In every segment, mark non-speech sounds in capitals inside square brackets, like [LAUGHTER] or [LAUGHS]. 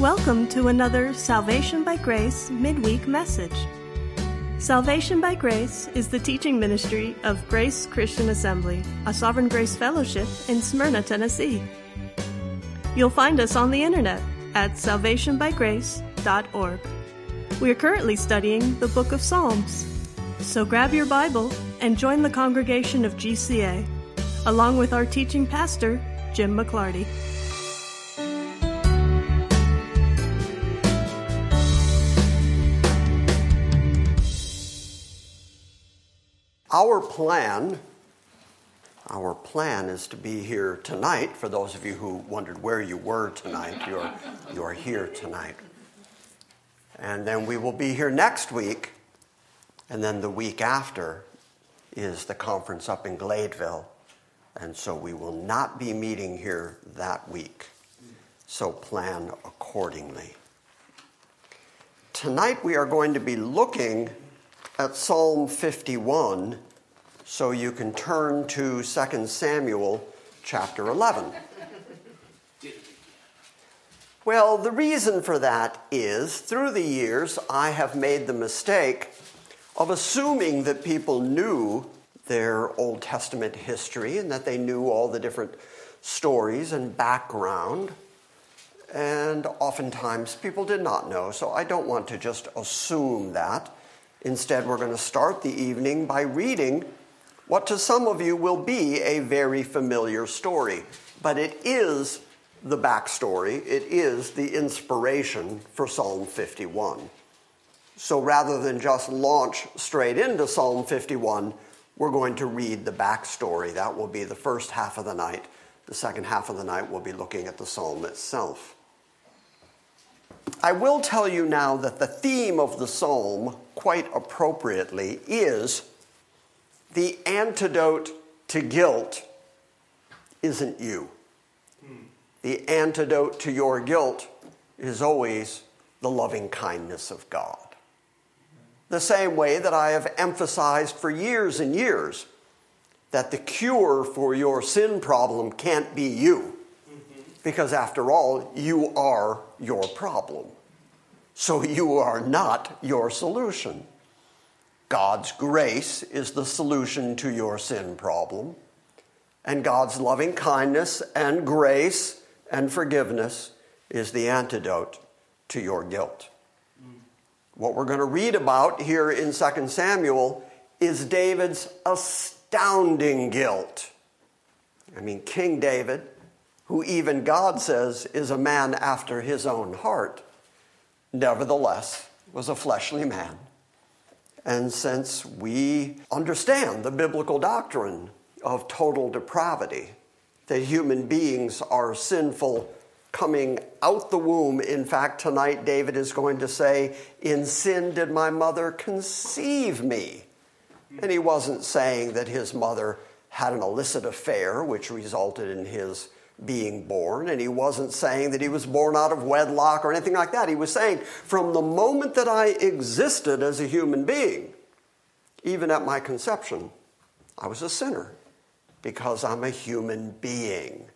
Welcome to another Salvation by Grace midweek message. Salvation by Grace is the teaching ministry of Grace Christian Assembly, a Sovereign Grace Fellowship in Smyrna, Tennessee. You'll find us on the internet at salvationbygrace.org. We are currently studying the book of Psalms. So grab your Bible and join the congregation of GCA, along with our teaching pastor, Jim McClarty. Our plan, our plan is to be here tonight. For those of you who wondered where you were tonight, you're, you're here tonight. And then we will be here next week. And then the week after is the conference up in Gladeville. And so we will not be meeting here that week. So plan accordingly. Tonight we are going to be looking at Psalm 51 so you can turn to 2 Samuel chapter 11. Well, the reason for that is through the years, I have made the mistake of assuming that people knew their Old Testament history and that they knew all the different stories and background. And oftentimes people did not know, so I don't want to just assume that. Instead, we're going to start the evening by reading what to some of you will be a very familiar story. But it is the backstory, it is the inspiration for Psalm 51. So rather than just launch straight into Psalm 51, we're going to read the backstory. That will be the first half of the night. The second half of the night, we'll be looking at the psalm itself. I will tell you now that the theme of the psalm, quite appropriately, is the antidote to guilt isn't you. The antidote to your guilt is always the loving kindness of God. The same way that I have emphasized for years and years that the cure for your sin problem can't be you. Because after all, you are your problem. So you are not your solution. God's grace is the solution to your sin problem, and God's loving kindness and grace and forgiveness is the antidote to your guilt. What we're going to read about here in 2 Samuel is David's astounding guilt. I mean, King David, who even God says is a man after his own heart, nevertheless was a fleshly man and since we understand the biblical doctrine of total depravity, that human beings are sinful coming out the womb. In fact, tonight David is going to say, In sin did my mother conceive me. And he wasn't saying that his mother had an illicit affair, which resulted in his being born, and he wasn't saying that he was born out of wedlock or anything like that. He was saying, from the moment that I existed as a human being, even at my conception, I was a sinner because I'm a human being.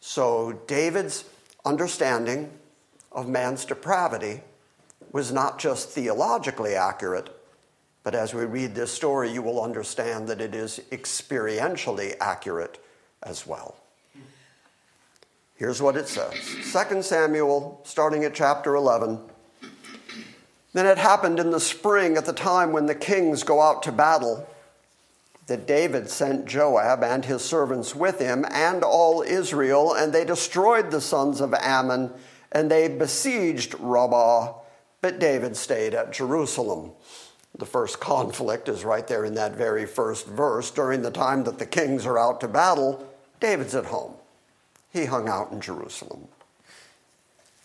So David's understanding of man's depravity was not just theologically accurate, but as we read this story, you will understand that it is experientially accurate as well. Here's what it says 2 Samuel, starting at chapter 11. Then it happened in the spring at the time when the kings go out to battle that David sent Joab and his servants with him and all Israel, and they destroyed the sons of Ammon and they besieged Rabbah, but David stayed at Jerusalem. The first conflict is right there in that very first verse. During the time that the kings are out to battle, David's at home he hung out in Jerusalem.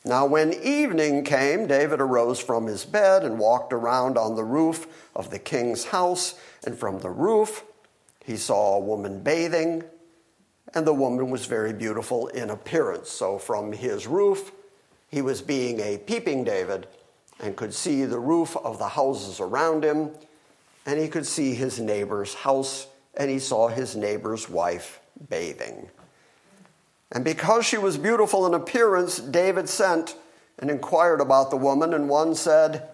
Now, when evening came, David arose from his bed and walked around on the roof of the king's house. And from the roof, he saw a woman bathing, and the woman was very beautiful in appearance. So, from his roof, he was being a peeping David and could see the roof of the houses around him, and he could see his neighbor's house, and he saw his neighbor's wife bathing. And because she was beautiful in appearance, David sent and inquired about the woman, and one said,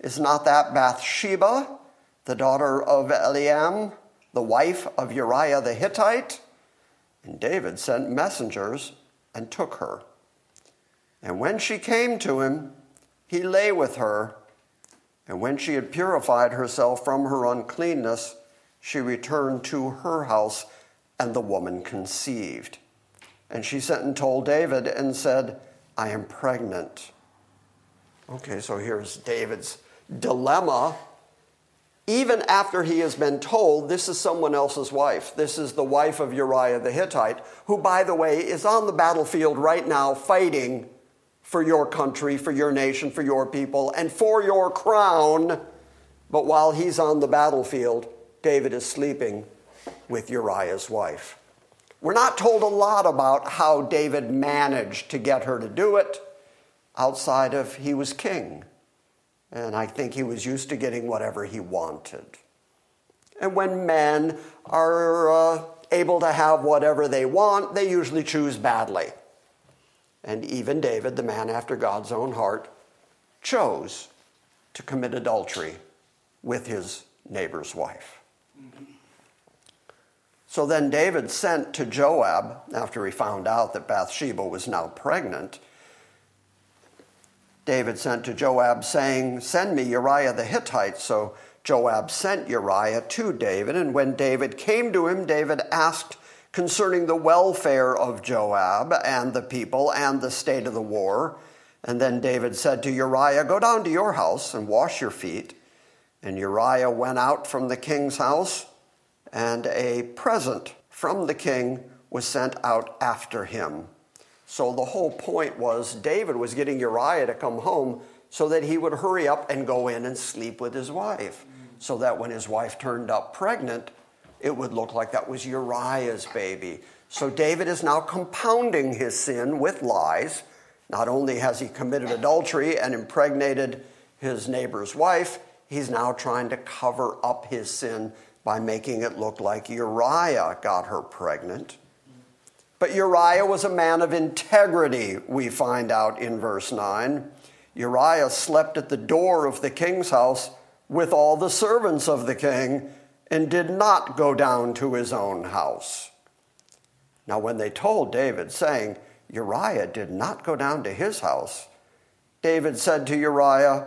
Is not that Bathsheba, the daughter of Eliam, the wife of Uriah the Hittite? And David sent messengers and took her. And when she came to him, he lay with her. And when she had purified herself from her uncleanness, she returned to her house, and the woman conceived. And she sent and told David and said, I am pregnant. Okay, so here's David's dilemma. Even after he has been told this is someone else's wife, this is the wife of Uriah the Hittite, who, by the way, is on the battlefield right now fighting for your country, for your nation, for your people, and for your crown. But while he's on the battlefield, David is sleeping with Uriah's wife. We're not told a lot about how David managed to get her to do it outside of he was king. And I think he was used to getting whatever he wanted. And when men are uh, able to have whatever they want, they usually choose badly. And even David, the man after God's own heart, chose to commit adultery with his neighbor's wife. Mm-hmm. So then David sent to Joab, after he found out that Bathsheba was now pregnant, David sent to Joab saying, Send me Uriah the Hittite. So Joab sent Uriah to David, and when David came to him, David asked concerning the welfare of Joab and the people and the state of the war. And then David said to Uriah, Go down to your house and wash your feet. And Uriah went out from the king's house and a present from the king was sent out after him. So the whole point was David was getting Uriah to come home so that he would hurry up and go in and sleep with his wife, so that when his wife turned up pregnant, it would look like that was Uriah's baby. So David is now compounding his sin with lies. Not only has he committed adultery and impregnated his neighbor's wife, he's now trying to cover up his sin by making it look like Uriah got her pregnant. But Uriah was a man of integrity, we find out in verse 9. Uriah slept at the door of the king's house with all the servants of the king and did not go down to his own house. Now, when they told David, saying, Uriah did not go down to his house, David said to Uriah,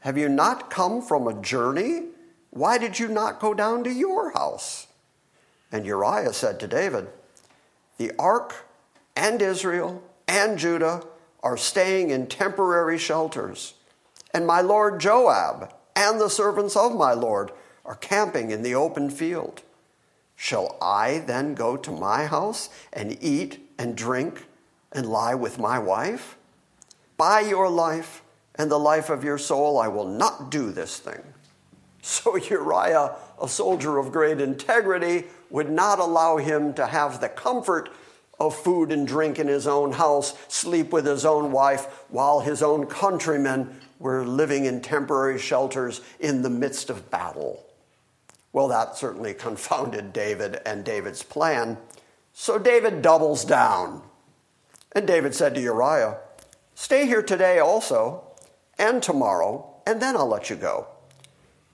Have you not come from a journey? Why did you not go down to your house? And Uriah said to David, The ark and Israel and Judah are staying in temporary shelters, and my lord Joab and the servants of my lord are camping in the open field. Shall I then go to my house and eat and drink and lie with my wife? By your life and the life of your soul, I will not do this thing. [LAUGHS] So Uriah, a soldier of great integrity, would not allow him to have the comfort of food and drink in his own house, sleep with his own wife, while his own countrymen were living in temporary shelters in the midst of battle. Well, that certainly confounded David and David's plan. So David doubles down. And David said to Uriah, Stay here today also, and tomorrow, and then I'll let you go.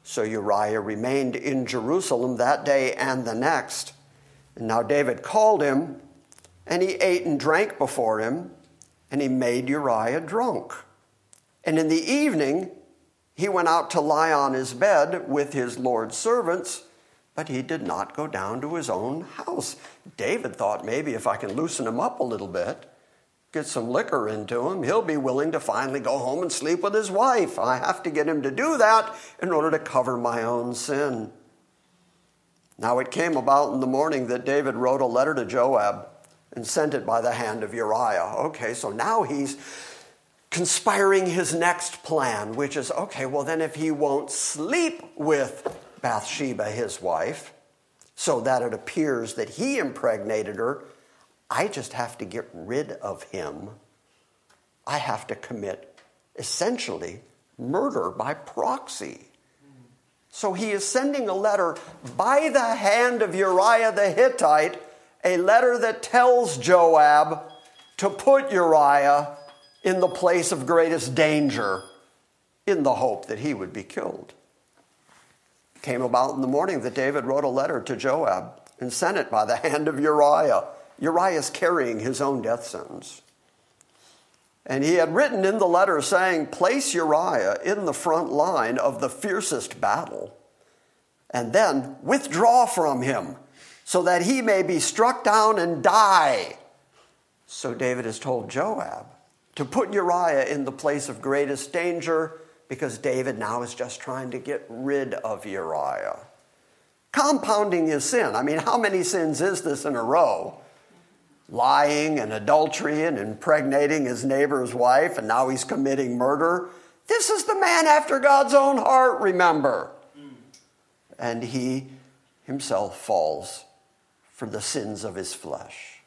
So Uriah remained in Jerusalem that day and the next. And now David called him, and he ate and drank before him, and he made Uriah drunk. And in the evening, he went out to lie on his bed with his Lord's servants, but he did not go down to his own house. David thought maybe if I can loosen him up a little bit, get some liquor into him, he'll be willing to finally go home and sleep with his wife. I have to get him to do that in order to cover my own sin. Now it came about in the morning that David wrote a letter to Joab and sent it by the hand of Uriah. Okay, so now he's conspiring his next plan, which is okay, well, then if he won't sleep with Bathsheba, his wife, so that it appears that he impregnated her, I just have to get rid of him. I have to commit essentially murder by proxy. So he is sending a letter by the hand of Uriah the Hittite, a letter that tells Joab to put Uriah in the place of greatest danger in the hope that he would be killed. Came about in the morning that David wrote a letter to Joab and sent it by the hand of Uriah. Uriah is carrying his own death sentence. And he had written in the letter saying, Place Uriah in the front line of the fiercest battle, and then withdraw from him, so that he may be struck down and die. So David has told Joab to put Uriah in the place of greatest danger because David now is just trying to get rid of Uriah. Compounding his sin. I mean, how many sins is this in a row? Lying and adultery and impregnating his neighbor's wife, and now he's committing murder. This is the man after God's own heart, remember. And he himself falls for the sins of his flesh.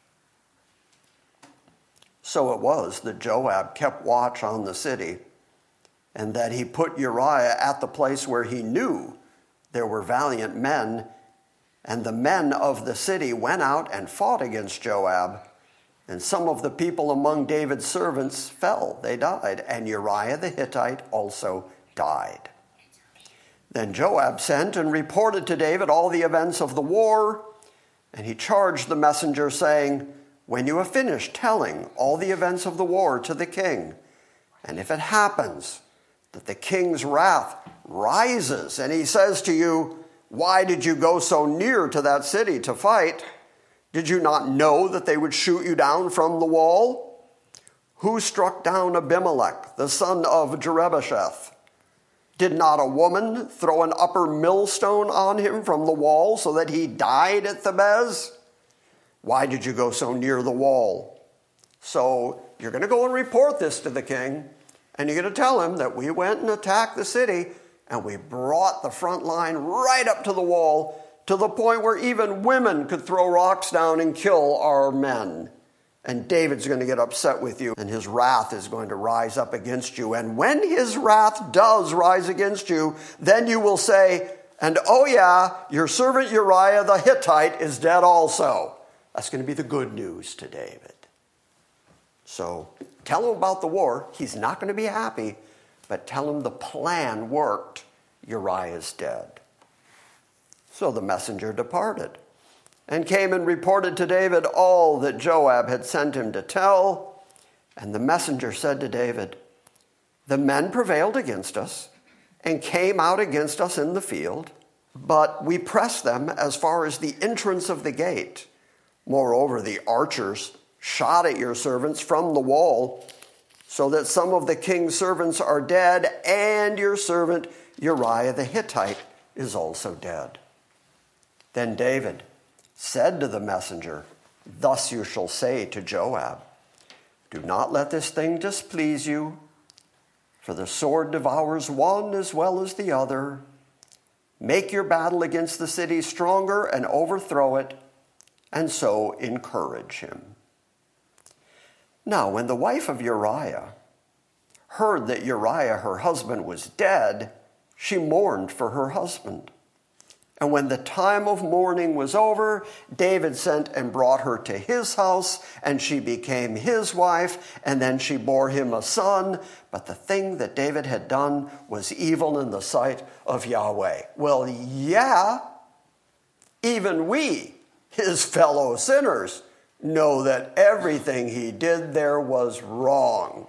So it was that Joab kept watch on the city, and that he put Uriah at the place where he knew there were valiant men and the men of the city went out and fought against Joab. And some of the people among David's servants fell, they died, and Uriah the Hittite also died. Then Joab sent and reported to David all the events of the war, and he charged the messenger, saying, When you have finished telling all the events of the war to the king, and if it happens that the king's wrath rises, and he says to you, why did you go so near to that city to fight? Did you not know that they would shoot you down from the wall? Who struck down Abimelech, the son of Jerubbesheth? Did not a woman throw an upper millstone on him from the wall so that he died at Thebez? Why did you go so near the wall? So you're going to go and report this to the king, and you're going to tell him that we went and attacked the city and we brought the front line right up to the wall to the point where even women could throw rocks down and kill our men. And David's going to get upset with you, and his wrath is going to rise up against you. And when his wrath does rise against you, then you will say, And oh, yeah, your servant Uriah the Hittite is dead also. That's going to be the good news to David. So tell him about the war. He's not going to be happy, but tell him the plan worked. Uriah is dead. So the messenger departed and came and reported to David all that Joab had sent him to tell. And the messenger said to David, The men prevailed against us and came out against us in the field, but we pressed them as far as the entrance of the gate. Moreover, the archers shot at your servants from the wall so that some of the king's servants are dead, and your servant Uriah the Hittite is also dead. Then David said to the messenger, Thus you shall say to Joab, Do not let this thing displease you, for the sword devours one as well as the other. Make your battle against the city stronger and overthrow it, and so encourage him. Now, when the wife of Uriah heard that Uriah, her husband, was dead, she mourned for her husband. And when the time of mourning was over, David sent and brought her to his house, and she became his wife, and then she bore him a son. But the thing that David had done was evil in the sight of Yahweh. Well, yeah, even we, his fellow sinners, know that everything he did there was wrong.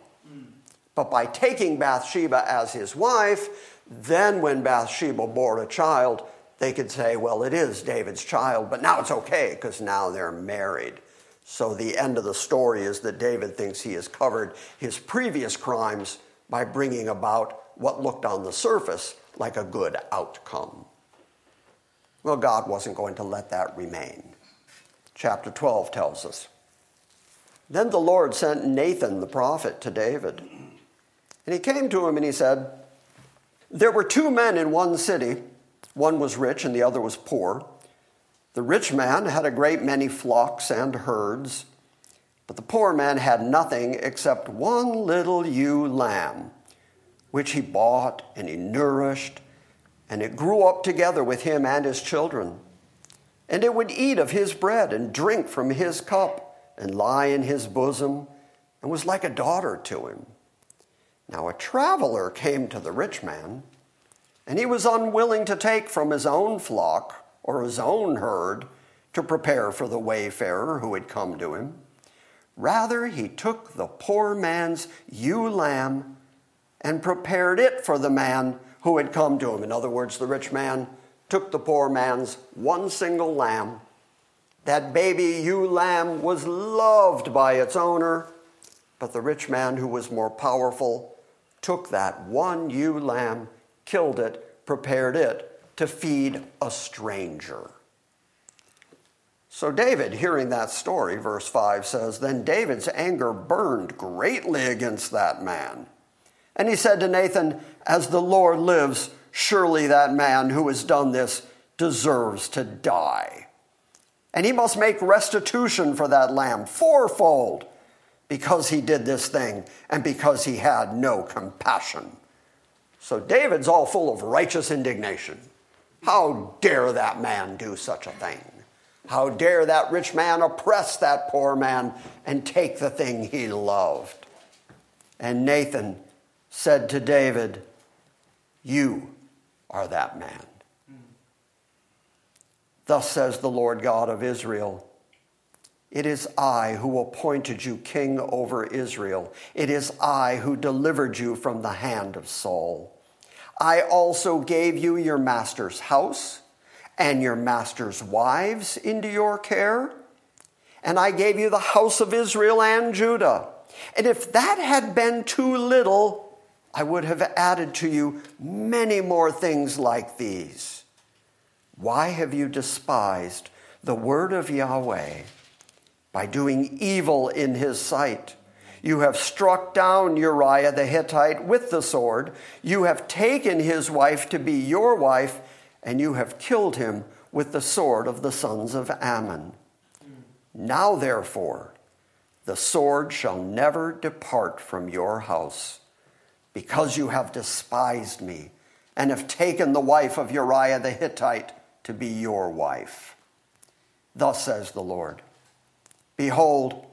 But by taking Bathsheba as his wife, then when Bathsheba bore a child, they could say, well, it is David's child, but now it's okay because now they're married. So the end of the story is that David thinks he has covered his previous crimes by bringing about what looked on the surface like a good outcome. Well, God wasn't going to let that remain chapter 12 tells us. Then the Lord sent Nathan the prophet to David. And he came to him and he said, There were two men in one city. One was rich and the other was poor. The rich man had a great many flocks and herds, but the poor man had nothing except one little ewe lamb, which he bought and he nourished, and it grew up together with him and his children and it would eat of his bread and drink from his cup and lie in his bosom. and was like a daughter to him. Now a traveler came to the rich man, and he was unwilling to take from his own flock or his own herd to prepare for the wayfarer who had come to him. Rather, he took the poor man's ewe lamb and prepared it for the man who had come to him. In other words, the rich man took the poor man's one single lamb. That baby ewe lamb was loved by its owner, but the rich man who was more powerful took that one ewe lamb, killed it, prepared it to feed a stranger. So, David, hearing that story, verse 5 says, Then David's anger burned greatly against that man. And he said to Nathan, As the Lord lives, surely that man who has done this deserves to die. And he must make restitution for that lamb fourfold because he did this thing and because he had no compassion. So David's all full of righteous indignation. How dare that man do such a thing? How dare that rich man oppress that poor man and take the thing he loved? And Nathan said to David, You are that man. Thus says the Lord God of Israel It is I who appointed you king over Israel. It is I who delivered you from the hand of Saul. I also gave you your master's house and your master's wives into your care. And I gave you the house of Israel and Judah. And if that had been too little, I would have added to you many more things like these. Why have you despised the word of Yahweh by doing evil in his sight? You have struck down Uriah the Hittite with the sword. You have taken his wife to be your wife, and you have killed him with the sword of the sons of Ammon. Now, therefore, the sword shall never depart from your house because you have despised me and have taken the wife of Uriah the Hittite to be your wife. Thus says the Lord Behold,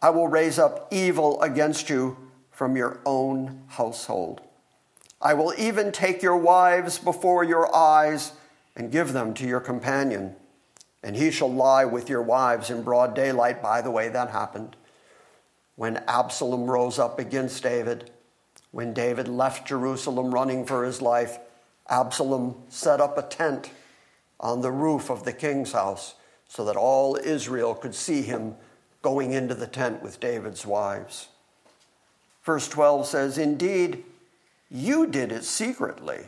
I will raise up evil against you from your own household. I will even take your wives before your eyes and give them to your companion, and he shall lie with your wives in broad daylight. By the way, that happened when Absalom rose up against David when David left Jerusalem running for his life, Absalom set up a tent on the roof of the king's house so that all Israel could see him going into the tent with David's wives. Verse 12 says, Indeed, you did it secretly,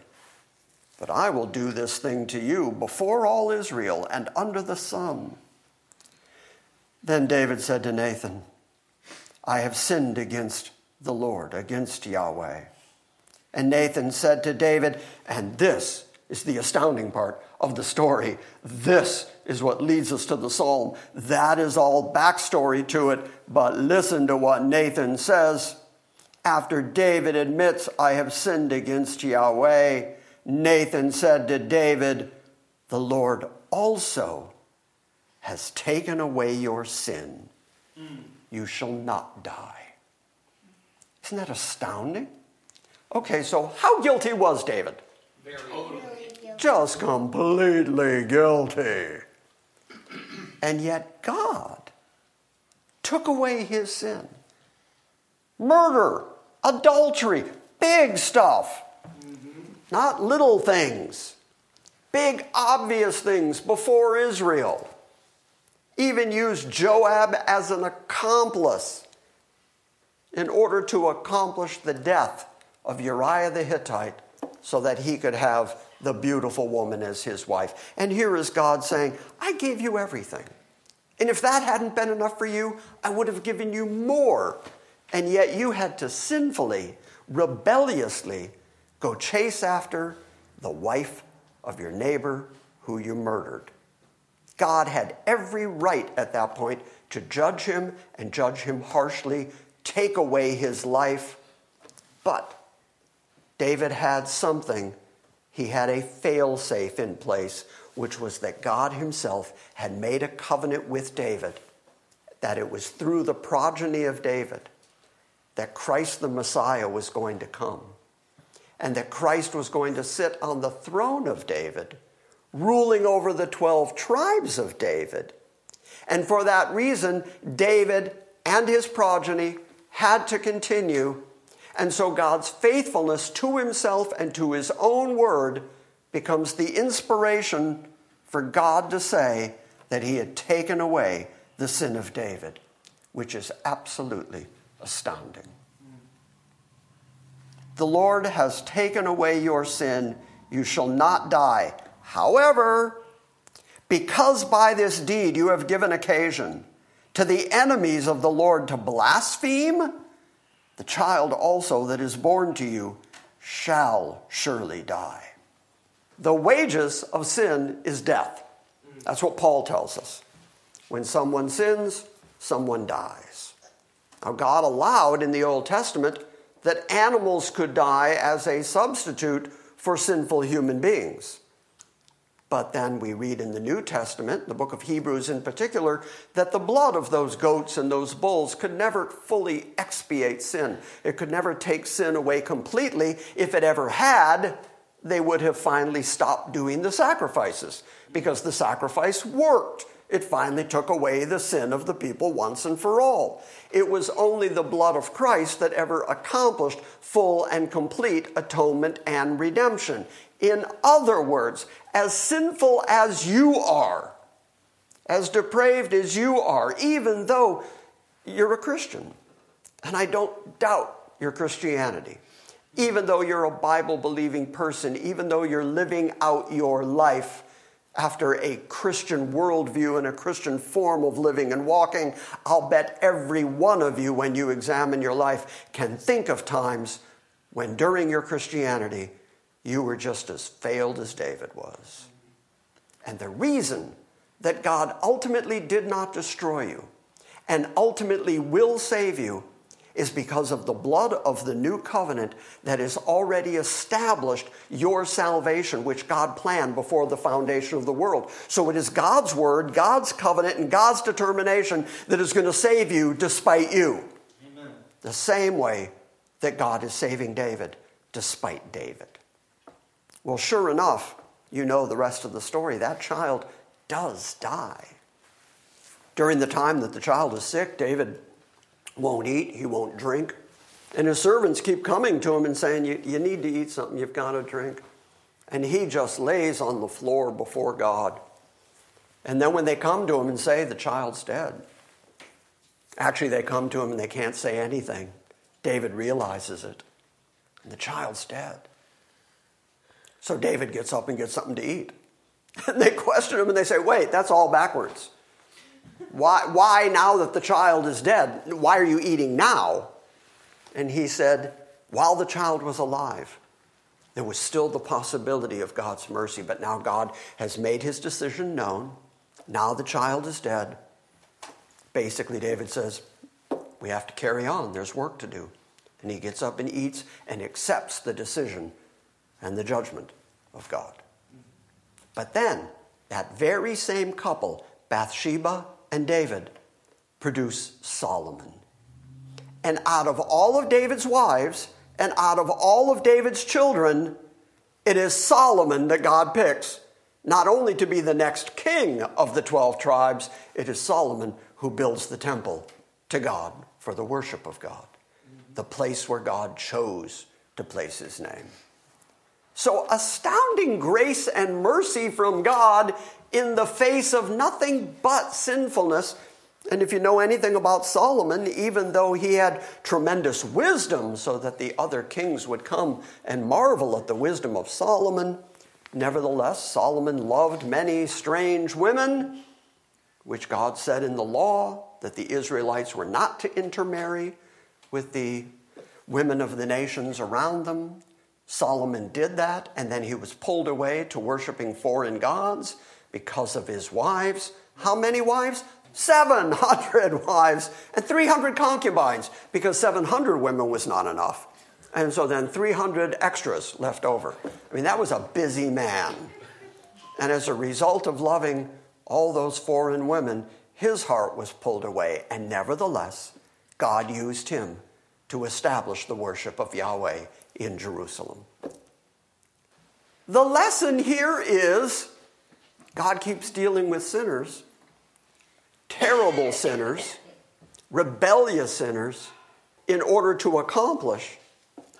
but I will do this thing to you before all Israel and under the sun. Then David said to Nathan, I have sinned against the Lord, against Yahweh. And Nathan said to David, and this is the astounding part of the story. This is what leads us to the psalm. That is all backstory to it, but listen to what Nathan says. After David admits, I have sinned against Yahweh, Nathan said to David, The Lord also has taken away your sin. You shall not die. Isn't that astounding? Okay, so how guilty was David? Very Just completely guilty. And yet God took away his sin. Murder, adultery, big stuff. Mm-hmm. Not little things. Big obvious things before Israel. Even used Joab as an accomplice in order to accomplish the death of Uriah the Hittite so that he could have the beautiful woman as his wife. And here is God saying, I gave you everything. And if that hadn't been enough for you, I would have given you more. And yet you had to sinfully, rebelliously go chase after the wife of your neighbor who you murdered. God had every right at that point to judge him and judge him harshly take away his life. But David had something. He had a failsafe in place, which was that God himself had made a covenant with David, that it was through the progeny of David that Christ the Messiah was going to come and that Christ was going to sit on the throne of David, ruling over the 12 tribes of David. And for that reason, David and his progeny had to continue. And so God's faithfulness to himself and to his own word becomes the inspiration for God to say that he had taken away the sin of David, which is absolutely astounding. The Lord has taken away your sin. You shall not die. However, because by this deed you have given occasion to the enemies of the Lord to blaspheme, the child also that is born to you shall surely die. The wages of sin is death. That's what Paul tells us. When someone sins, someone dies. Now, God allowed in the Old Testament that animals could die as a substitute for sinful human beings. But then we read in the New Testament, the book of Hebrews in particular, that the blood of those goats and those bulls could never fully expiate sin. It could never take sin away completely. If it ever had, they would have finally stopped doing the sacrifices because the sacrifice worked. It finally took away the sin of the people once and for all. It was only the blood of Christ that ever accomplished full and complete atonement and redemption. In other words, as sinful as you are, as depraved as you are, even though you're a Christian, and I don't doubt your Christianity, even though you're a Bible believing person, even though you're living out your life after a Christian worldview and a Christian form of living and walking, I'll bet every one of you, when you examine your life, can think of times when during your Christianity you were just as failed as David was. And the reason that God ultimately did not destroy you and ultimately will save you is because of the blood of the new covenant that has already established your salvation, which God planned before the foundation of the world. So it is God's word, God's covenant, and God's determination that is going to save you despite you. Amen. The same way that God is saving David despite David. Well, sure enough, you know the rest of the story. That child does die. During the time that the child is sick, David won't eat, he won't drink. And his servants keep coming to him and saying, You, you need to eat something, you've got to drink. And he just lays on the floor before God. And then when they come to him and say, The child's dead, actually, they come to him and they can't say anything. David realizes it. And the child's dead. So David gets up and gets something to eat. [LAUGHS] And they question him and they say, Wait, that's all backwards. Why, why now that the child is dead? Why are you eating now? And he said, While the child was alive, there was still the possibility of God's mercy, but now God has made his decision known. Now the child is dead. Basically, David says, We have to carry on. There's work to do. And he gets up and eats and accepts the decision and the judgment of God. But then, that very same couple, Bathsheba and David produce Solomon. And out of all of David's wives and out of all of David's children, it is Solomon that God picks, not only to be the next king of the 12 tribes, it is Solomon who builds the temple to God for the worship of God, the place where God chose to place his name. So, astounding grace and mercy from God in the face of nothing but sinfulness. And if you know anything about Solomon, even though he had tremendous wisdom, so that the other kings would come and marvel at the wisdom of Solomon, nevertheless, Solomon loved many strange women, which God said in the law that the Israelites were not to intermarry with the women of the nations around them. Solomon did that, and then he was pulled away to worshiping foreign gods because of his wives. How many wives? 700 [LAUGHS] wives and 300 concubines because 700 women was not enough. And so then 300 extras left over. I mean, that was a busy man. And as a result of loving all those foreign women, his heart was pulled away. And nevertheless, God used him to establish the worship of Yahweh in Jerusalem. The lesson here is God keeps dealing with sinners, terrible sinners, rebellious sinners, in order to accomplish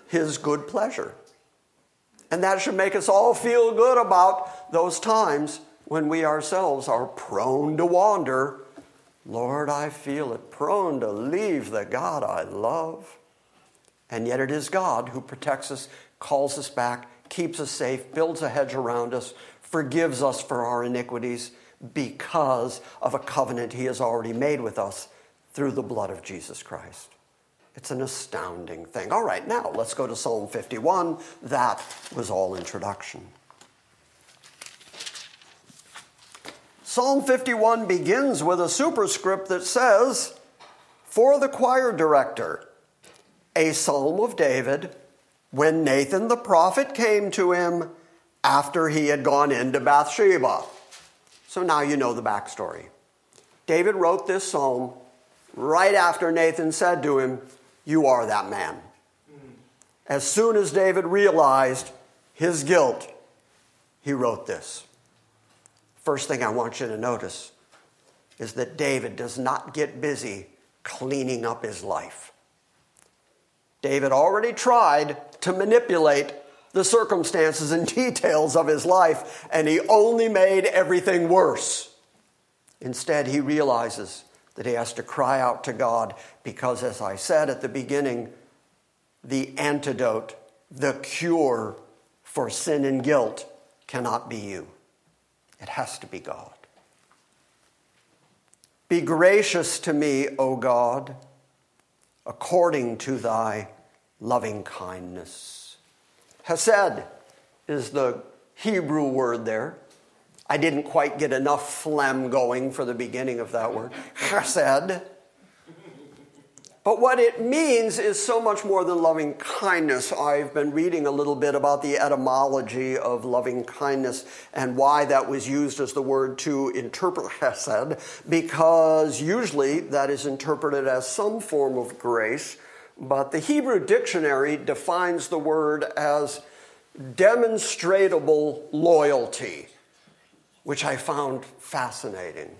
his good pleasure. And that should make us all feel good about those times when we ourselves are prone to wander. Lord, I feel it, prone to leave the God I love. And yet it is God who protects us, calls us back, keeps us safe, builds a hedge around us, forgives us for our iniquities because of a covenant he has already made with us through the blood of Jesus Christ. It's an astounding thing. All right, now let's go to Psalm 51. That was all introduction. Psalm 51 begins with a superscript that says, For the choir director, a psalm of David, when Nathan the prophet came to him after he had gone into Bathsheba. So now you know the backstory. David wrote this psalm right after Nathan said to him, You are that man. As soon as David realized his guilt, he wrote this. First thing I want you to notice is that David does not get busy cleaning up his life. David already tried to manipulate the circumstances and [LAUGHS] details of his life, and he only made everything worse. Instead, he realizes that he has to cry out to God because, as I said at the beginning, the antidote, the cure for sin and guilt cannot be you. It has to be God. Be gracious to me, O God according to thy loving kindness. Hesed is the Hebrew word there. I didn't quite get enough phlegm going for the beginning of that word. Chesed. But what it means is so much more than loving kindness. I've been reading a little bit about the etymology of loving kindness and why that was used as the word to interpret chesed, because usually that is interpreted as some form of grace, but the Hebrew dictionary defines the word as demonstrable loyalty, which I found fascinating.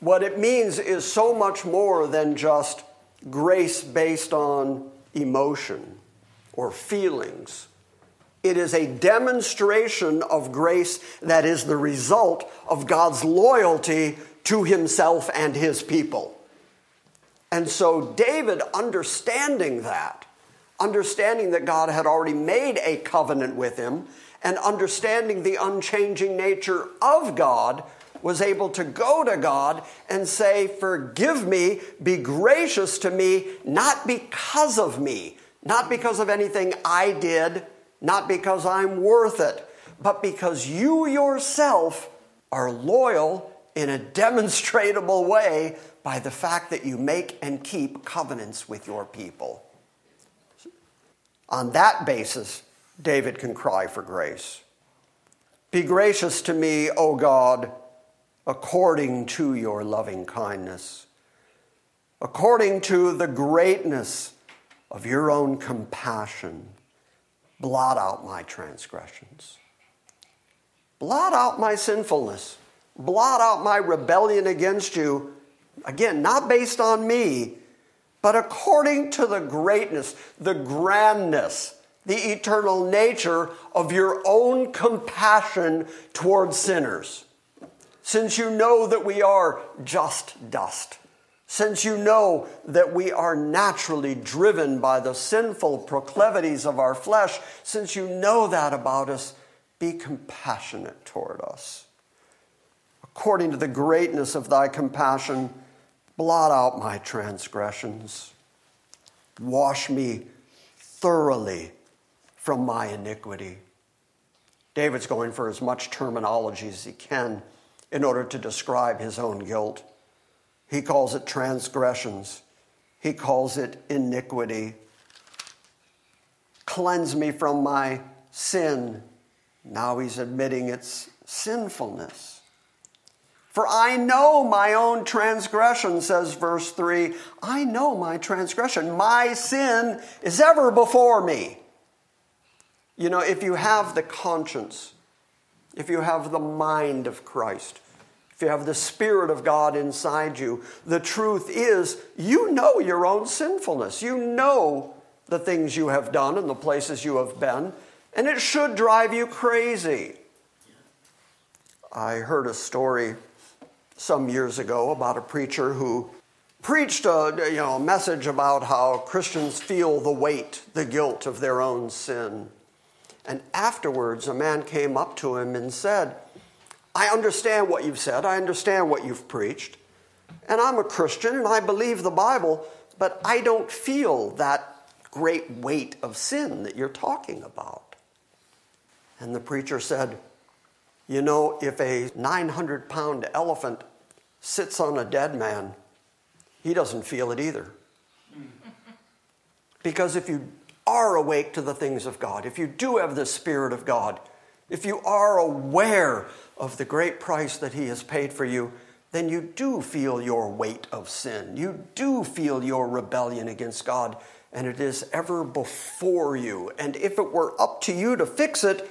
What it means is so much more than just grace based on emotion or feelings. It is a demonstration of grace that is the result of God's loyalty to himself and his people. And so, David, understanding that, understanding that God had already made a covenant with him, and understanding the unchanging nature of God, was able to go to God and say, Forgive me, be gracious to me, not because of me, not because of anything I did, not because I'm worth it, but because you yourself are loyal in a [LAUGHS] demonstrable way by the fact that you make and keep covenants with your people. On that basis, David can cry for grace. Be gracious to me, O God according to your loving kindness, according to the greatness of your own compassion, blot out my transgressions. Blot out my sinfulness. Blot out my rebellion against you. Again, not based on me, but according to the greatness, the grandness, the eternal nature of your own compassion towards sinners since you know that we are just dust, since you know that we are naturally driven by the sinful proclivities of our flesh, since you know that about us, be compassionate toward us. According to the greatness of thy compassion, blot out my transgressions. Wash me thoroughly from my iniquity. David's going for as much terminology as he can in order to describe his own guilt. He calls it transgressions, he calls it iniquity. Cleanse me from my sin. Now he's admitting its sinfulness. For I know my own transgression, says verse 3. I know my transgression. My sin is ever before me. You know, if you have the conscience, if you have the mind of Christ, if you have the Spirit of God inside you, the truth is you know your own sinfulness. You know the things you have done and the places you have been, and it should drive you crazy. I heard a story some years ago about a preacher who preached a, you know, a message about how Christians feel the weight, the guilt of their own sin. And afterwards, a man came up to him and said, I understand what you've said, I understand what you've preached, and I'm a Christian and I believe the Bible, but I don't feel that great weight of sin that you're talking about. And the preacher said, You know, if a 900 pound elephant sits on a dead man, he doesn't feel it either. [LAUGHS] Because if you are awake to the things of God, if you do have the Spirit of God, if you are aware of the great price that He has paid for you, then you do feel your weight of sin. You do feel your rebellion against God, and it is ever before you. And if it were up to you to fix it,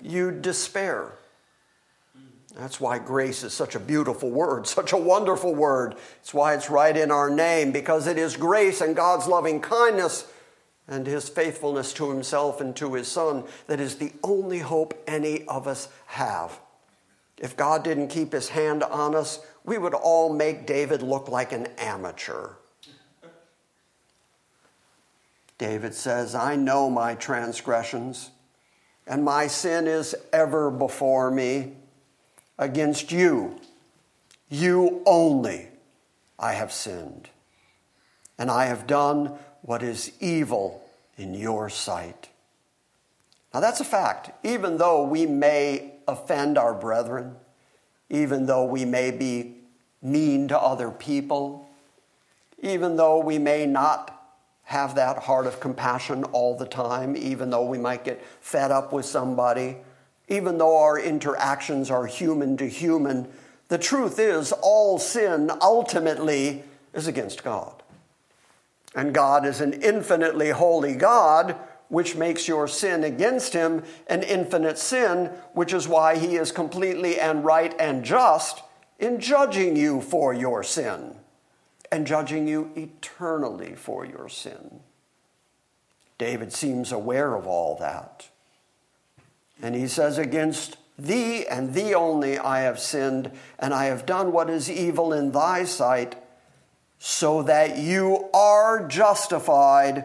you'd despair. That's why grace is such a beautiful word, [LAUGHS] such a wonderful word. It's why it's right in our name, because it is grace and God's loving kindness and his faithfulness to himself and to his son that is the only hope any of us have. If God didn't keep his hand on us, we would all make David look like an amateur. David says, I know my transgressions, and my sin is ever before me. Against you, you only, I have sinned, and I have done what is evil in your sight. Now, that's a fact. Even though we may offend our brethren, even though we may be mean to other people, even though we may not have that heart of compassion all the time, even though we might get fed up with somebody, even though our interactions are human to human, the truth is all sin ultimately is against God. And God is an infinitely holy God, which makes your sin against him an infinite sin, which is why he is completely and right and just in judging you for your sin and judging you eternally for your sin. David seems aware of all that. And he says, Against thee and thee only I have sinned, and I have done what is evil in thy sight so that you are justified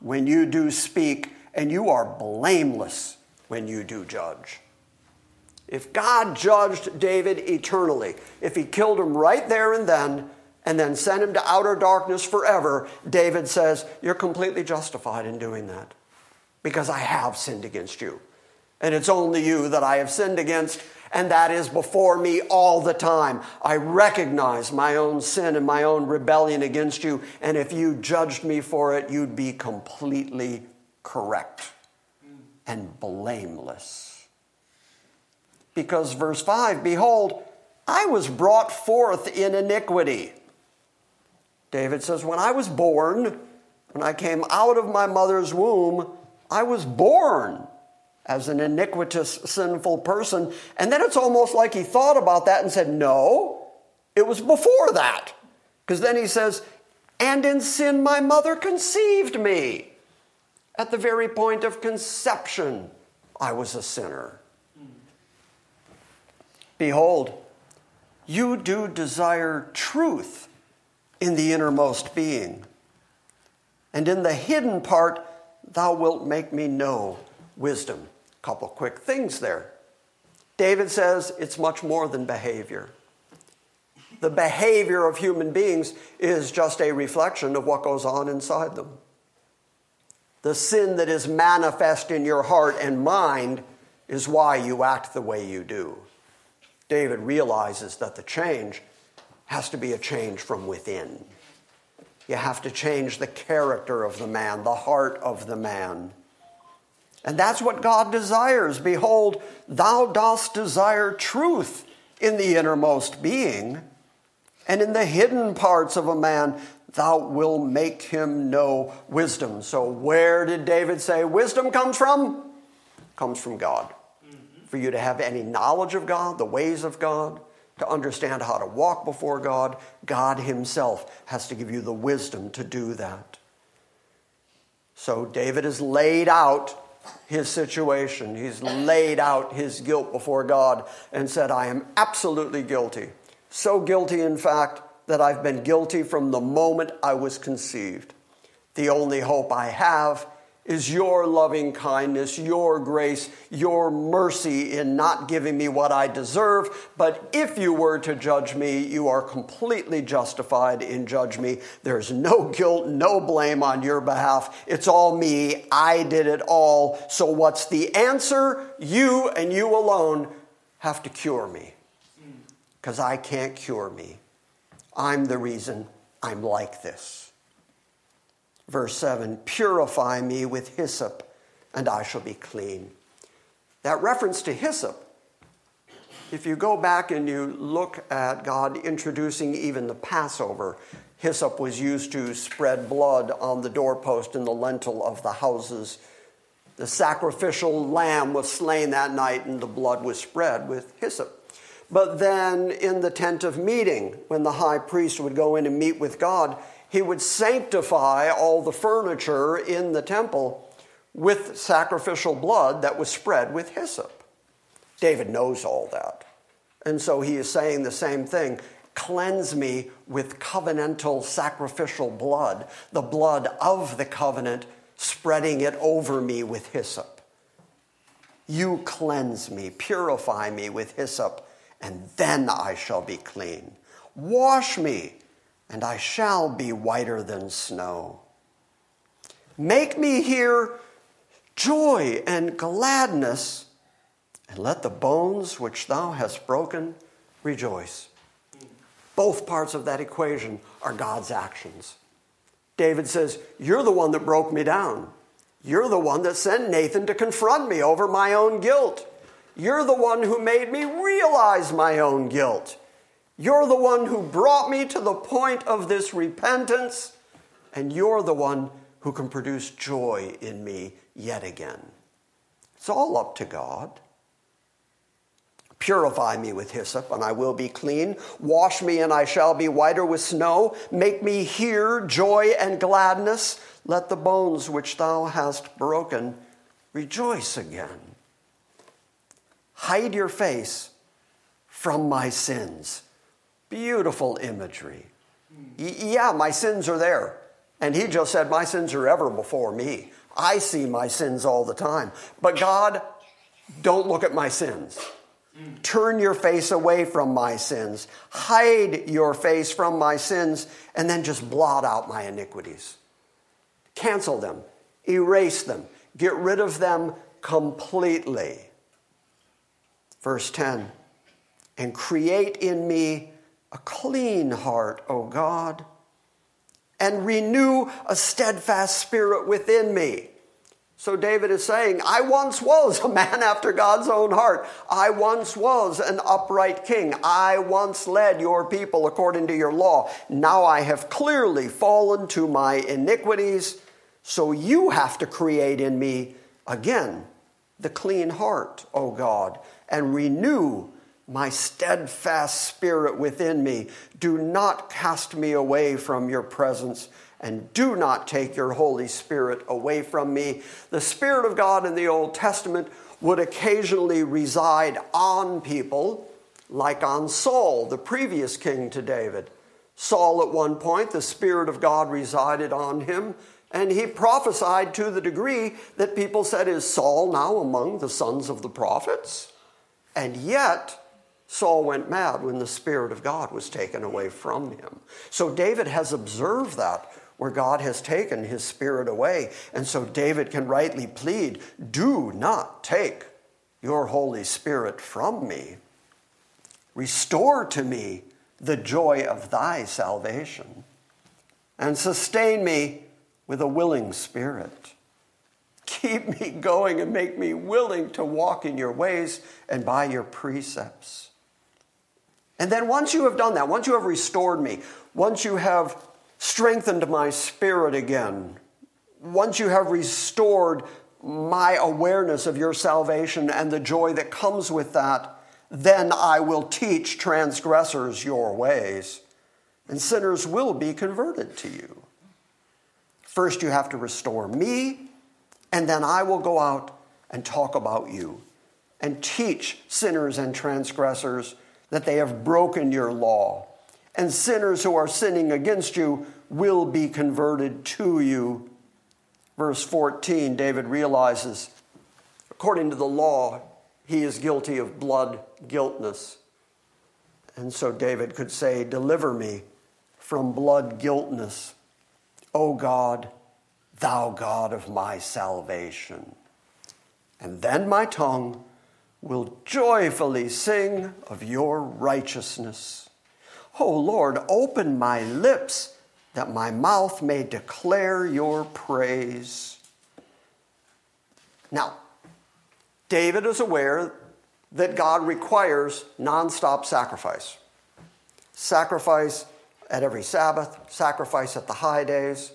when you do speak, and you are blameless when you do judge. If God judged David eternally, if he killed him right there and then, and then sent him to outer darkness forever, David says, You're completely justified in doing that because I have sinned against you. And it's only you that I have sinned against, and that is before me all the time. I recognize my own sin and my own rebellion against you, and if you judged me for it, you'd be completely correct and blameless. Because verse 5 Behold, I was brought forth in iniquity. David says, When I was born, when I came out of my mother's womb, I was born as an iniquitous, sinful person. And then it's almost like he thought about that and said, No, it was before that. Because then he says, And in sin my mother conceived me. At the very point of conception, I was a sinner. Behold, you do desire truth in the innermost being. And in the hidden part, thou wilt make me know wisdom couple quick things there. David says it's much more than behavior. The behavior of human beings is just a reflection of what goes on inside them. The sin that is manifest in your heart and mind is why you act the way you do. David realizes that the change has to be a change from within. You have to change the character of the man, the heart of the man. And that's what God desires. Behold, thou dost desire truth in the innermost being, and in the hidden parts of a man, thou wilt make him know wisdom. So, where did David say wisdom comes from? Comes from God. Mm-hmm. For you to have any knowledge of God, the ways of God, to understand how to walk before God, God Himself has to give you the wisdom to do that. So, David has laid out his situation. He's laid out his guilt before God and said, I am absolutely guilty. So guilty, in fact, that I've been guilty from the moment I was conceived. The only hope I have is your loving kindness, your grace, your mercy in not giving me what I deserve. But if you were to judge me, you are completely justified in judge me. There's no guilt, no blame on your behalf. It's all me. I did it all. So what's the answer? You and you alone have to cure me hmm. because I can't cure me. I'm the reason I'm like this. Verse 7 Purify me with hyssop, and I shall be clean. That reference to hyssop, if you go back and you look at God introducing even the Passover, hyssop was used to spread blood on the doorpost and the lintel of the houses. The sacrificial lamb was slain that night, and the blood was spread with hyssop. But then in the tent of meeting, when the high priest would go in and meet with God, he would sanctify all the furniture in the temple with sacrificial blood that was spread with hyssop. David knows all that. And so he is saying the same thing cleanse me with covenantal sacrificial blood, the blood of the covenant, spreading it over me with hyssop. You cleanse me, purify me with hyssop, and then I shall be clean. Wash me and I shall be whiter than snow. Make me hear joy and gladness, and let the bones which thou hast broken rejoice. Both parts of that equation are God's actions. David says, You're the one that broke me down. You're the one that sent Nathan to confront me over my own guilt. You're the one who made me realize my own guilt. You're the one who brought me to the point of this repentance, and you're the one who can produce joy in me yet again. It's all up to God. Purify me with hyssop, and I will be clean. Wash me, and I shall be whiter with snow. Make me hear joy and gladness. Let the bones which thou hast broken rejoice again. Hide your face from my sins Beautiful imagery. Yeah, my sins are there. And he just said, My sins are ever before me. I see my sins all the time. But God, don't look at my sins. Turn your face away from my sins. Hide your face from my sins, and then just blot out my iniquities. Cancel them, erase them, get rid of them completely. Verse 10 And create in me a clean heart, O God, and renew a steadfast spirit within me. So David is saying, I once was a man after God's own heart. I once was an upright king. I once led your people according to your law. Now I have clearly fallen to my iniquities. So you have to create in me again the clean heart, O God, and renew my steadfast spirit within me. Do not cast me away from your presence and do not take your Holy Spirit away from me. The Spirit of God in the Old Testament would occasionally reside on people, like on Saul, the previous king to David. Saul, at one point, the Spirit of God resided on him, and he prophesied to the degree that people said, Is Saul now among the sons of the prophets? And yet, Saul went mad when the Spirit of God was taken away from him. So David has observed that where God has taken his Spirit away. And so David can rightly plead, Do not take your Holy Spirit from me. Restore to me the joy of thy salvation and sustain me with a willing spirit. Keep me going and make me willing to walk in your ways and by your precepts. And then once you have done that, once you have restored me, once you have strengthened my spirit again, once you have restored my awareness of your salvation and the joy that comes with that, then I will teach transgressors your ways, and sinners will be converted to you. First, you have to restore me, and then I will go out and talk about you and teach sinners and transgressors that they have broken your law. And sinners who are sinning against you will be converted to you. Verse 14, David realizes, according to the law, he is guilty of blood guiltness. And so David could say, Deliver me from blood guiltness, O God, thou God of my salvation. And then my tongue will joyfully sing of your righteousness. O Lord, open my lips that my mouth may declare your praise. Now, David is aware that God requires nonstop sacrifice. Sacrifice at every Sabbath, sacrifice at the high days,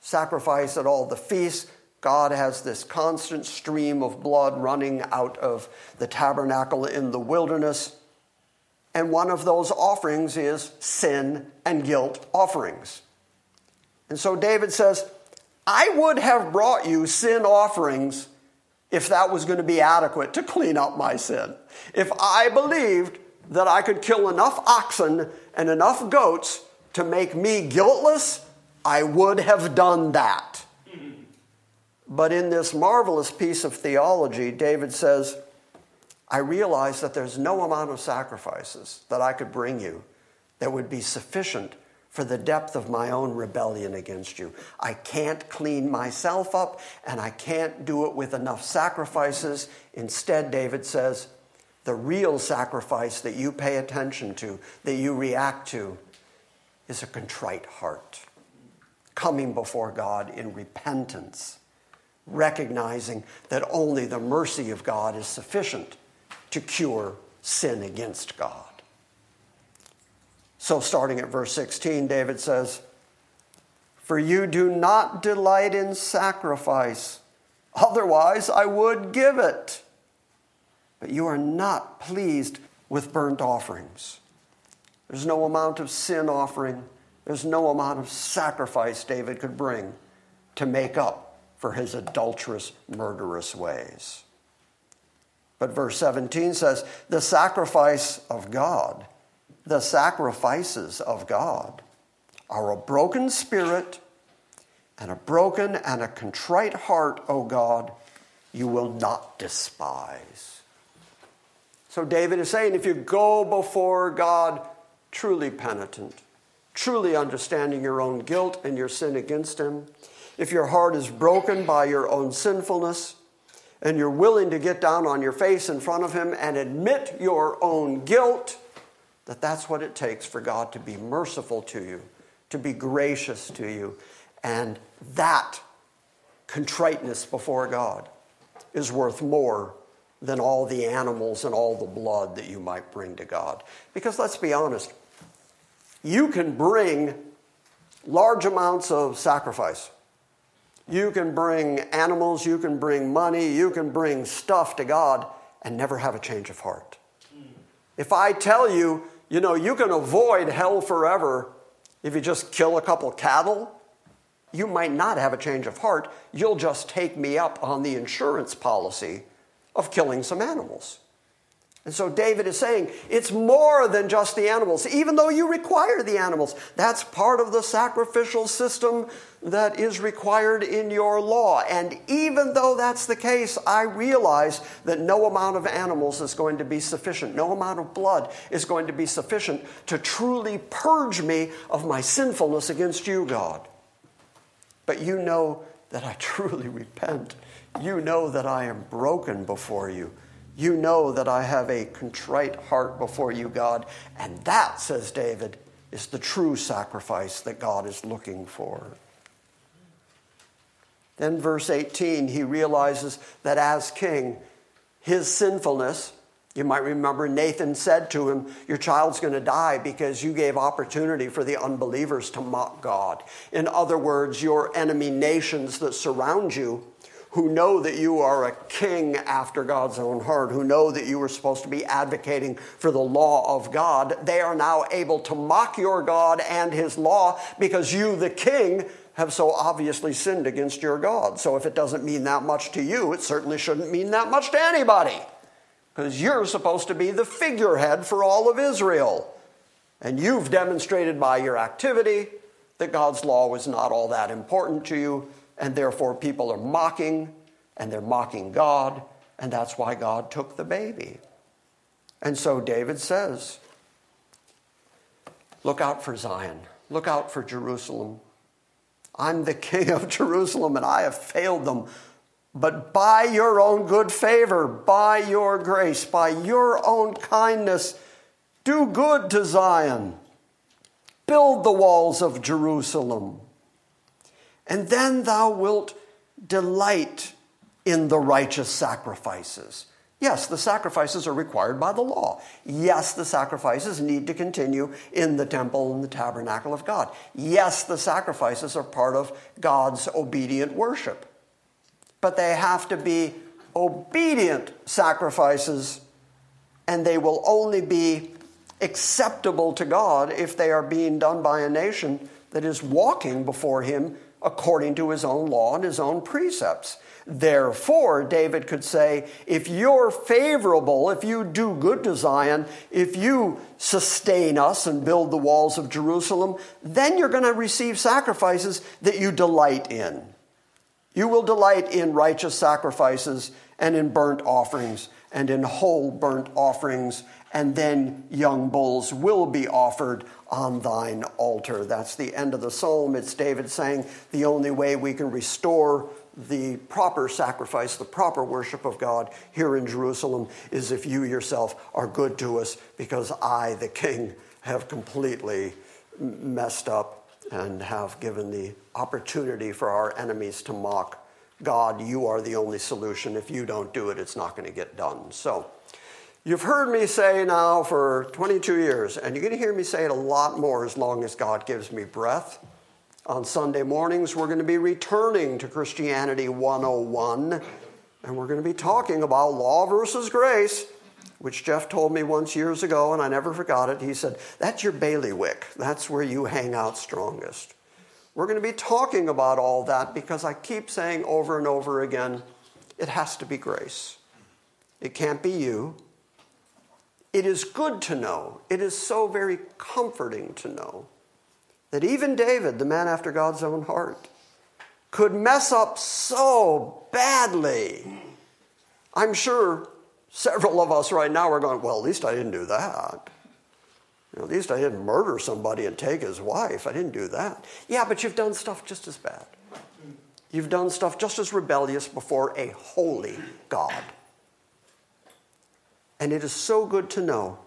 sacrifice at all the feasts. God has this constant stream of blood running out of the tabernacle in the wilderness. And one of those offerings is sin and guilt offerings. And so David says, I would have brought you sin offerings if that was going to be adequate to clean up my sin. If I believed that I could kill enough oxen and enough goats to make me guiltless, I would have done that. But in this marvelous piece of theology, David says, I realize that there's no amount of sacrifices that I could bring you that would be sufficient for the depth of my own rebellion against you. I can't clean myself up and I can't do it with enough sacrifices. Instead, David says, the real sacrifice that you pay attention to, that you react to, is a contrite heart, coming before God in repentance, recognizing that only the mercy of God is sufficient to cure sin against God. So, starting at verse 16, David says, For you do not delight in sacrifice, otherwise I would give it. But you are not pleased with burnt offerings. There's no amount of sin offering, there's no amount of sacrifice David could bring to make up for his adulterous, murderous ways. But verse 17 says, The sacrifice of God the sacrifices of God are a broken spirit and a broken and a contrite heart, O God, you will not despise. So David is saying if you go before God truly penitent, truly understanding your own guilt and your sin against Him, if your heart is broken by your own sinfulness, and you're willing to get down on your face in front of Him and admit your own guilt, that that's what it takes for God to be merciful to you, to be gracious to you. And that contriteness before God is worth more than all the animals and all the blood that you might bring to God. Because let's be honest, you can bring large amounts of sacrifice. You can bring animals, you can bring money, you can bring stuff to God and never have a change of heart. If I tell you you know, you can avoid hell forever if you just kill a couple cattle. You might not have a change of heart. You'll just take me up on the insurance policy of killing some animals. And so David is saying it's more than just the animals, even though you require the animals. That's part of the sacrificial system that is required in your law. And even though that's the case, I realize that no amount of animals is going to be sufficient. No amount of blood is going to be sufficient to truly purge me of my sinfulness against you, God. But you know that I [LAUGHS] truly repent. You know that I am broken before you. You know that I have a contrite heart before you, God. And that, says David, is the true sacrifice that God is looking for. Then, verse 18, he realizes that as king, his sinfulness You might remember Nathan said to him, Your child's going to die because you gave opportunity for the unbelievers to mock God. In other words, your enemy nations that surround you, who know that you are a king after God's own heart, who know that you were supposed to be advocating for the law of God, they are now able to mock your God and his law because you, the king, have so obviously sinned against your God. So if it doesn't mean that much to you, it certainly shouldn't mean that much to anybody because you're supposed to be the figurehead for all of Israel. And you've demonstrated by your activity that God's law was not all that important to you, and therefore people are mocking, and they're mocking God, and that's why God took the baby. And so David says, Look out for Zion, look out for Jerusalem. I'm the [LAUGHS] king of Jerusalem, and I have failed them but by your own good favor, by your grace, by your own kindness, do good to Zion. Build the walls of Jerusalem. And then thou wilt delight in the righteous sacrifices. Yes, the sacrifices are required by the law. Yes, the sacrifices need to continue in the temple and the tabernacle of God. Yes, the sacrifices are part of God's obedient worship but they have to be obedient sacrifices, and they will only be acceptable to God if they are being done by a nation that is walking before Him according to His own law and His own precepts. Therefore, David could say, if you're favorable, if you do good to Zion, if you sustain us and build the walls of Jerusalem, then you're going to receive sacrifices that you delight in. You will delight in righteous sacrifices and in burnt offerings and in whole burnt offerings, and then young bulls will be offered on thine altar. That's the end of the psalm. It's David saying the only way we can restore the proper sacrifice, the proper worship of God here in Jerusalem is if you yourself are good to us, because I, the king, have completely messed up and have given the opportunity for our enemies to mock God, you are the only solution. If you don't do it, it's not going to get done. So, you've heard me say now for 22 years, and you're going to hear me say it a lot more as long as God gives me breath. On Sunday mornings, we're going to be returning to Christianity 101, and we're going to be talking about law versus grace which Jeff told me once years ago, and I never forgot it. He said, That's your bailiwick. That's where you hang out strongest. We're going to be talking about all that because I keep saying over and over again it has to be grace. It can't be you. It is good to know, it is so very comforting to know that even David, the man after God's own heart, could mess up so badly. I'm sure Several of us right now are going, well, at least I didn't do that. You know, at least I didn't murder somebody and take his wife. I didn't do that. Yeah, but you've done stuff just as bad. You've done stuff just as rebellious before a holy God. And it is so good to know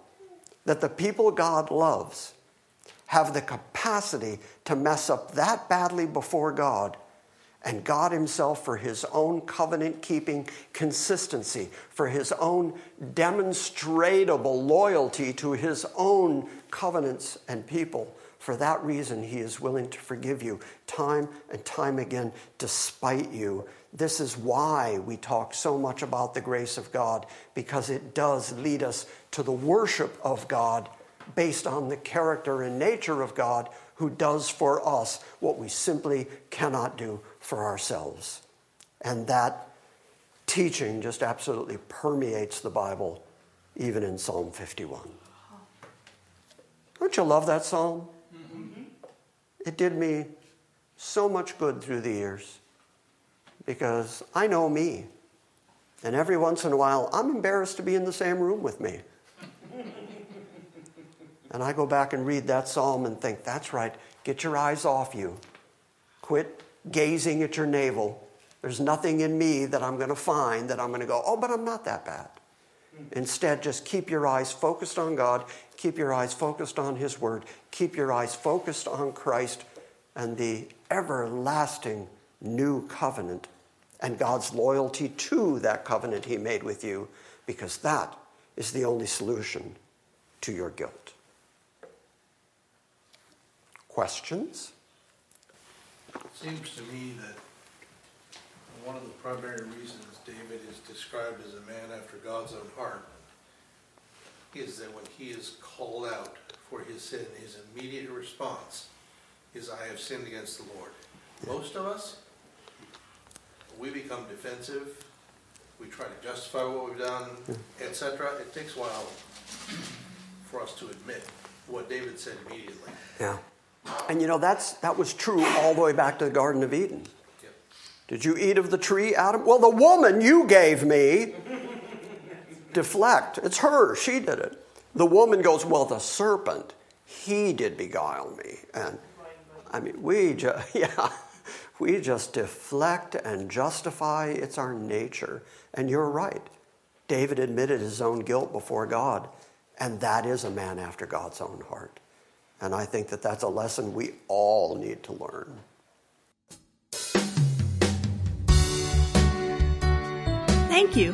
that the people God loves have the capacity to mess up that badly before God and God Himself for His own covenant keeping consistency, for His own demonstratable loyalty to His own covenants and people. For that reason, He is willing to forgive you time and time again, despite you. This is why we talk so much about the grace of God, because it does lead us to the worship of God based on the character and nature of God who does for us what we simply cannot do for ourselves. And that teaching just absolutely permeates the Bible, even in Psalm 51. Don't you love that psalm? Mm-hmm. It did me so much good through the years because I know me. And every once in a while, I'm embarrassed to be in the same room with me. [LAUGHS] and I go back and read that psalm and think, that's right, get your eyes off you. Quit gazing at your navel. There's nothing in me that I'm going to find that I'm going to go, oh, but I'm not that bad. Instead, just keep your eyes focused on God, keep your eyes focused on His Word, keep your eyes focused on Christ and the everlasting new covenant and God's loyalty to that covenant He made with you, because that is the only solution to your guilt. Questions? It seems to me that one of the primary reasons David is described as a man after God's own heart is that when he is called out for his sin, his immediate response is, I have sinned against the Lord. Most of us, we become defensive, we try to justify what we've done, etc. It takes a while for us to admit what David said immediately. Yeah. And you know, that's, that was true all the way back to the Garden of Eden. Yep. Did you eat of the tree, Adam? Well, the woman you gave me, deflect. It's her. She did it. The woman goes, Well, the serpent, he did beguile me. And I mean, we just, [LAUGHS] yeah, we just deflect and justify. It's our nature. And you're right. David admitted his own guilt before God, and that is a man after God's own heart. And I think that that's a lesson we all need to learn. Thank you